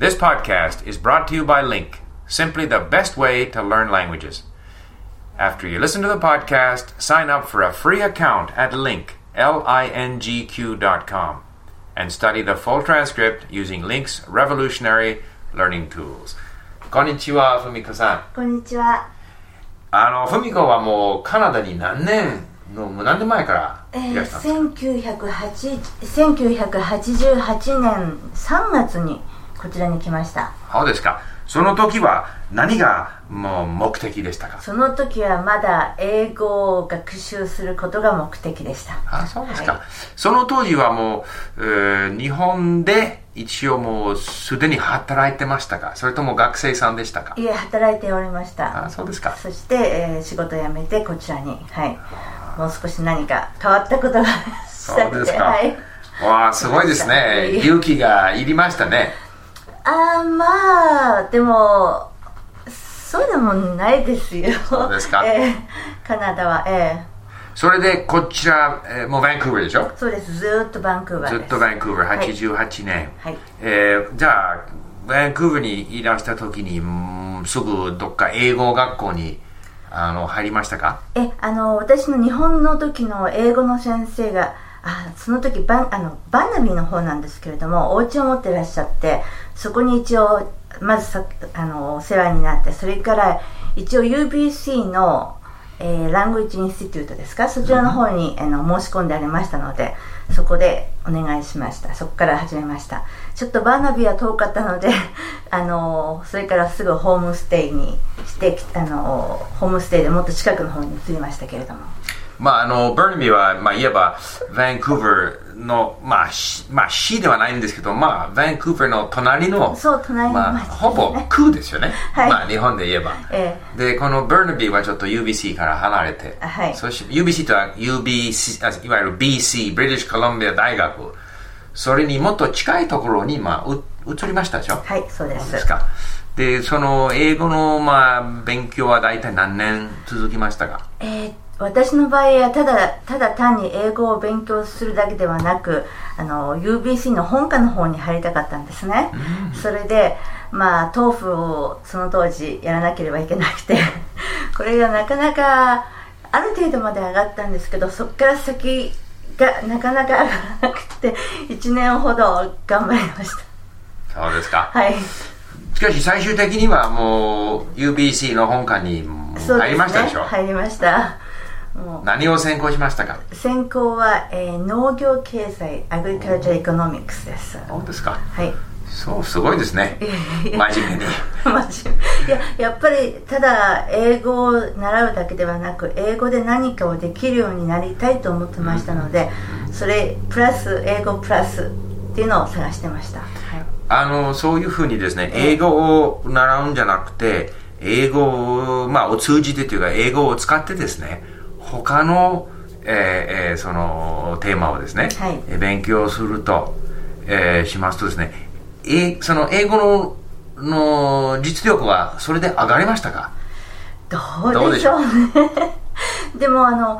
This podcast is brought to you by Link, simply the best way to learn languages. After you listen to the podcast, sign up for a free account at link, L-I-N-G-Q dot com, and study the full transcript using Link's revolutionary learning tools. こんにちは、ふみこさん。こんにちは。あの、ふみこはもうカナダに何年の、もう何年前からえー、いらしたんですか、 1908 1988年3月に こちらに来ました。そうですか。その時は何がもう目的でしたか？その時はまだ英語を学習することが目的でした。あそうですか、はいその当時はもう、えー日本で一応もうすでに働いてましたか？それとも学生さんでしたか？いえ、働いておりました。あそうですかそして、えー仕事を辞めてこちらに、はい。もう少し何か変わったことが したくて、そうですかはい。わあすごいですね勇気がいりましたねあーまあでもそうでもないですよ。そうですか？ええカナダはええ。それでこちら、えーもうバンクーバーでしょ？そうです。ずーっとバンクーバーです。ずっとバンクーバーはい。88年、はい。えーじゃあバンクーバーにいらした時にうんすぐどっか英語学校にあの入りましたか？えあの私の日本の時の英語の先生があその時バンあのバンナビーの方なんですけれどもお家を持ってらっしゃってそこに一応まずさあのお世話になってそれから一応 UBC の、えーラングイッジインスティテュートですか？そちらの方に、あの申し込んでありましたのでそこでお願いしました。そこから始めました。ちょっとバーナビーは遠かったので あのそれからすぐホームステイにしてあのホームステイでもっと近くの方に移りましたけれどもまあ、あの、バーナビーは、まあ、いえば、バンクーバーの、まあ、しまあ、市ではないんですけど、まあ、バンクーバーの隣の、そう隣のまあ、ほぼ区ですよね。はいまあ、日本で言えば。えで、このバーナビーはちょっと UBC から離れて、はいそして UBC とは UBC、あいわゆる BC、ブリティッシュコロンビア大学、それにもっと近いところに、まあ、う移りましたでしょ。はいそうですですか。で、その英語の、まあ、勉強は大体何年続きましたか？えー私の場合はただただ単に英語を勉強するだけではなくあの UBC の本科の方に入りたかったんですね、それでまあ TOEFL をその当時やらなければいけなくて。これがなかなかある程度まで上がったんですけどそこから先がなかなか上がらなくて1年ほど頑張りました。そうですか。はい。しかし最終的にはもう UBC の本科に入りましたでしょ、入りましたもう何を専攻しましたか？専攻は、えー農業経済 agriculture economics です。そうですか？はい。そうすごいですね。真面目に。真面目。いややっぱりただ英語を習うだけではなく英語で何かをできるようになりたいと思ってましたのでそれプラス英語プラスっていうのを探してました、はい、あのそういうふうにですね英語を習うんじゃなくて英語を,、まあ、を通じてというか英語を使ってですね他の、えーえーそのテーマをですね、はい。えー勉強すると、えーしますとですねえその英語のの実力はそれで上がりましたか？どうでしょうね。でもあの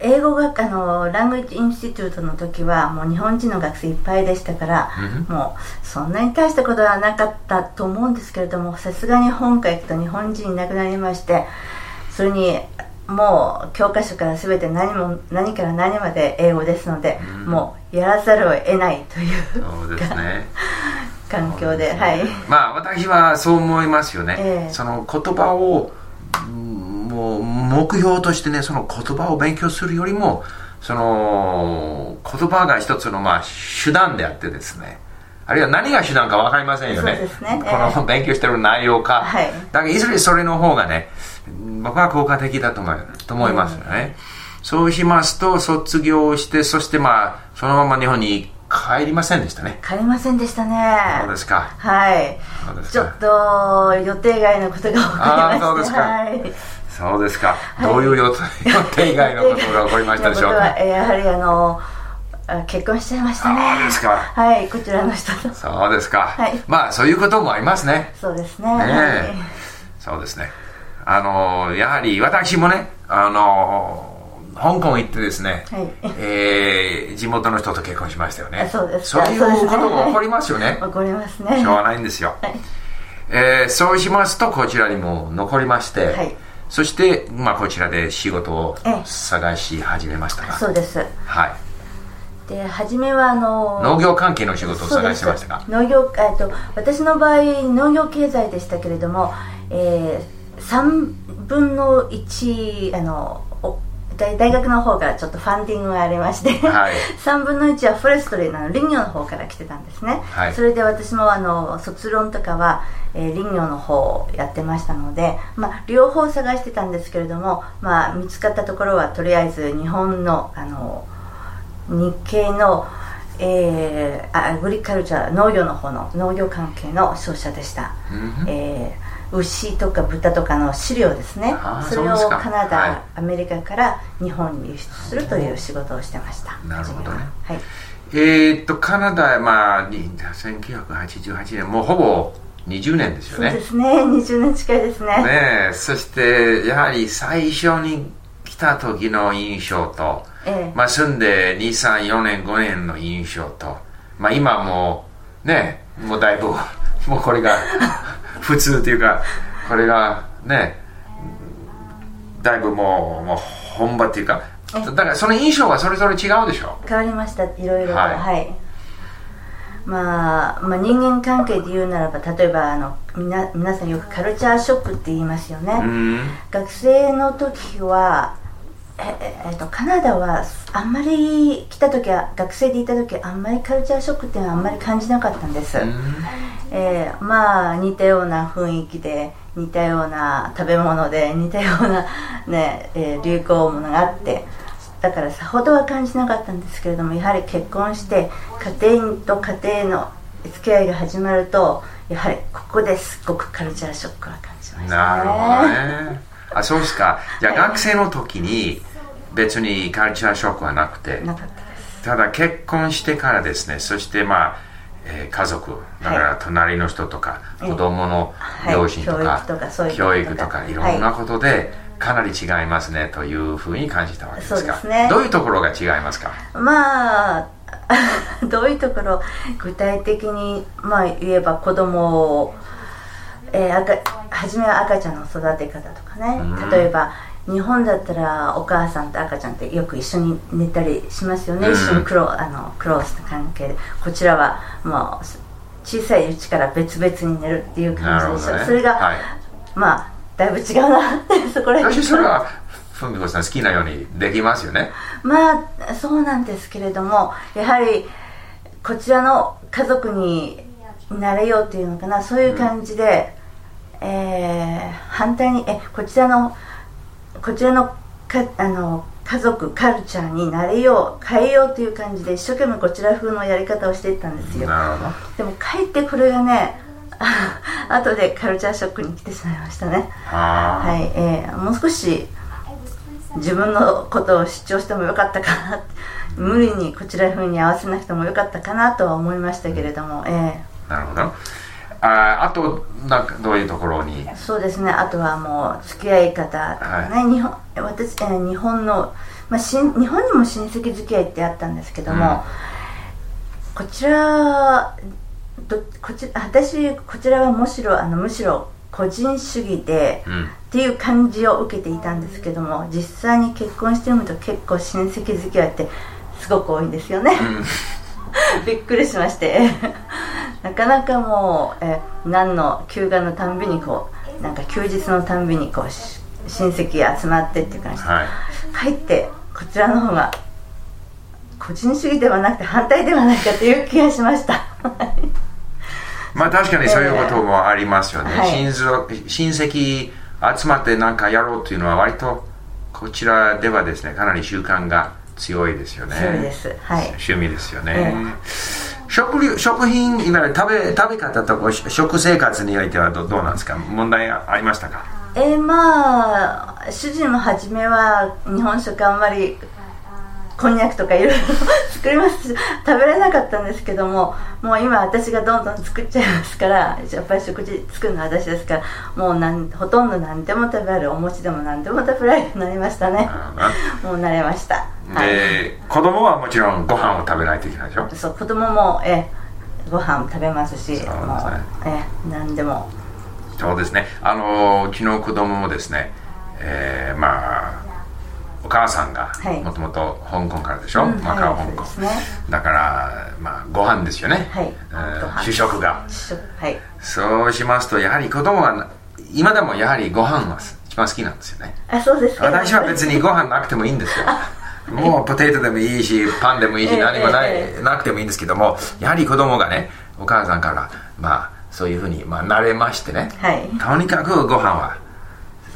英語学科のラングイッジインスティテュートの時はもう日本人の学生いっぱいでしたから、もうそんなに大したことはなかったと思うんですけれどもさすがに本科行くと日本人いなくなりましてそれにもう教科書から全て何も何から何まで英語ですので、もうやらざるを得ないというそうですね。環境ではい。まあ私はそう思いますよね、ええ。その言葉をうんもう目標としてねその言葉を勉強するよりもその言葉が一つのまあ手段であってですねあるいは何が手段か分かりませんよね。ね。この勉強してる内容か、はい。だからいずれそれの方がね僕は効果的だと思いと思いますよね、そうしますと卒業してそしてまあそのまま日本に帰りませんでしたね。帰りませんでしたね。そうですか。はい。ちょっと予定外のことが起こりまして。あーそうですか。はい。そうですか。どういう予定 予定外のことが起こりましたでしょうか？えーやはりあのあ結婚しちゃいましたね。そうですか。はいこちらの人と。そうですか。はい。まあそういうこともありますね。そうですね。ねえ。そうですね。あのやはり私もね、あの香港行ってですね、はい。えー地元の人と結婚しましたよね。あそうですそういうことが起こりますよね。わかりますね。しょうがないんですよ、えーそうしますとこちらにも残りまして、はい。そして、まあ、こちらで仕事をええ。探し始めましたが、そうです。はい、で初めはあの農業関係の仕事を探してましたが農業えっと私の場合農業経済でしたけれども、えー、3分の1あの大学の方からちょっとファンディングがありまして、はい。3分の1はフォレストリーの林業の方から来てたんですね、はい。それで私もあの卒論とかは、えー林業の方をやってましたので、まあ、両方探してたんですけれども、まあ、見つかったところはとりあえず日本のあの日系の、えーアグリカルチャー農業の方の農業関係の商社でした、うん。えー牛とか豚とかの飼料ですね。それをカナダ、はい。アメリカから日本に輸出するという仕事をしてました。なるほどね。はい。えーっとカナダ、まあ、に1988年もうほぼ20年ですよね。そうですね。20年近いですね。ねえ。そしてやはり最初に来た時の印象と、ええ。まあ、住んで234年5年の印象と、まあ、今もうねもうだいぶ もうこれが 普通というかこれがねだいぶもうもう本場っていうかだからその印象はそれぞれ違うでしょ？変わりましたいろいろと。はい。はい、まあ、まあ人間関係で言うならば例えばあのみな皆さんよくカルチャーショックって言いますよね、うん。学生の時はえええっとカナダはあんまり来た時は学生でいた時はあんまりカルチャーショックっていうのはあんまり感じなかったんです、えーまあ似たような雰囲気で似たような食べ物で似たような、ねえー流行ものがあってだからさほどは感じなかったんですけれどもやはり結婚して家庭と家庭の付き合いが始まるとやはりここですごくカルチャーショックは感じましたね。なるほどねあそうですか。じゃあはい。学生の時に別にカルチャーショックはなくてなかったです。ただ結婚してからですねそしてまあ、えー家族だから隣の人とか、ええ。子供の両親とか,、はい教育とかい。ろんなことで、かなり違いますねというふうに感じたわけですかそうですね。どういうところが違いますか？まあ どういうところ具体的に、まあ、言えば子供を、えー赤初めは赤ちゃんの育て方とかね、うん。例えば日本だったらお母さんと赤ちゃんってよく一緒に寝たりしますよね、うん。一緒にクロあのクロースな関係。でこちらはもう小さいうちから別々に寝るっていう感じでしょ、それが、はい。まあだいぶ違うな。っ てそこら辺。私それはふみこさん好きなようにできますよね。まあそうなんですけれどもやはりこちらの家族になれようっていうのかな。そういう感じで、えー反対にえこちらのこちらのかあの家族カルチャーになれよう変えようという感じで一生懸命こちら風のやり方をしていったんですよ。でもかえってこれがね 後でカルチャーショックに来てしまいましたね。はい、えーもう少し自分のことを主張してもよかったかな。無理にこちら風に合わせなくてもよかったかなとは思いましたけれども、えなるほどあーあとなんかどういうところに？ーそうですね。あとはもう付き合い方とかね、日本私、えー日本の、まあ、しん日本にも親戚付き合いってあったんですけども、こちらどこち私こちらはむしろあのむしろ個人主義で、うん。っていう感じを受けていたんですけども実際に結婚してみると結構親戚付き合いってすごく多いんですよね、びっくりしましてなかなかもうえ何の休暇のたんびにこうなんか休日のたんびにこうし親戚集まってっていう感じで、はい。かえってこちらの方が個人主義ではなくて反対ではないかという気がしました。まあ確かにそういうこともありますよね、はい。親戚集まって何かやろうっていうのは割とこちらではですねかなり習慣が強いですよね。はい。趣味ですよね、え食料食品いわゆる食べ食べ方とかし食生活においてはどどうなんですか？問題ありましたか？えーまあ主人も初めは日本食あんまりこんにゃくとかいろいろ作ります。食べられなかったんですけどももう今私がどんどん作っちゃいますからやっぱり食事作るのは私ですからもうなんほとんど何でも食べられるお餅でも何でも食べられるようになりましたね。もう慣れましたで、はい、子供はもちろんご飯を食べないといけないでしょ？そう子供もえご飯食べますしそうです、ね、え何でも。そうですね。あのうちの子供もですね、えー、まあお母さんがもともと香港からでしょ、うん、マカオ、香港、ね、だからまあご飯ですよね、はい。えー、主食が。はい、そうしますとやはり子供は今でもやはりご飯は一番好きなんですよね。あそうですか。私は別にご飯なくてもいいんですよもうポテトでもいいしパンでもいいし何もない、えー、なくてもいいんですけどもやはり子供がねお母さんからまあそういうふうに、まあ、慣れましてね、はい、とにかくご飯は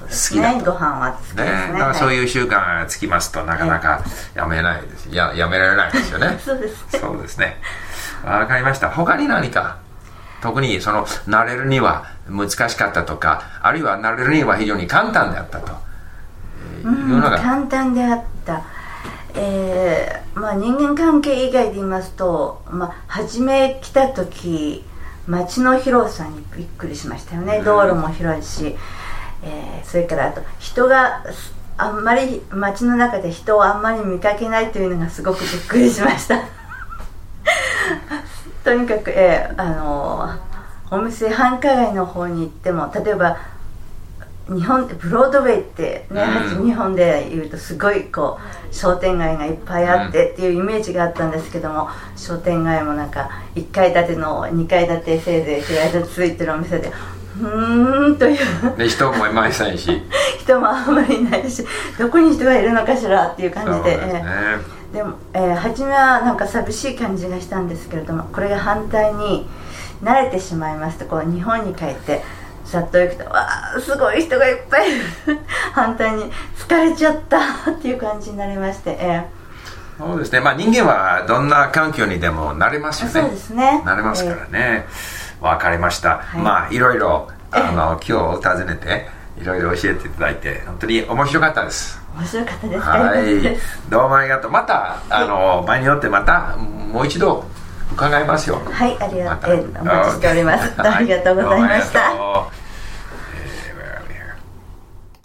好きだと、ね、ご飯は好きですね。ねだからそういう習慣がつきますとなかなかやめないです。ややめられないですよね。そうですね。そうですね。わかりました。他に何か特にその慣れるには難しかったとかあるいは慣れるには非常に簡単であったと。いうのが。簡単であったえーまあ、人間関係以外で言いますと、まあ、初め来た時街の広さにびっくりしましたよね、道路も広いし、えー、それからあと人があんまり街の中で人をあんまり見かけないというのがすごくびっくりしました。とにかく、えー、あのお店繁華街の方に行っても例えば日本ブロードウェイってね、うん、日本でいうとすごいこう商店街がいっぱいあってっていうイメージがあったんですけども商店街もなんか1階建ての2階建てせいぜい平屋ついてるお店でうんという。で人もいませんし。人もあんまりいないしどこに人がいるのかしらっていう感じで。で、ね。でも、えー、初めはなんか寂しい感じがしたんですけれどもこれが反対に慣れてしまいますとこう日本に帰ってさっと行くとわあすごい人がいっぱい。反対に疲れちゃった。っていう感じになりまして、えー、そうですね。まあ人間はどんな環境にでもなれますよね。そうですね。なれますからね、えー、分かりました、はい、まあいろいろあの今日訪ねていろいろ教えていただいて本当に面白かったです。面白かったです。はい。どうもありがとう。またあの場合によってまたもう一度伺いますよ。はいありがとう、ま、お待ちしております、はい、ありがとうございました。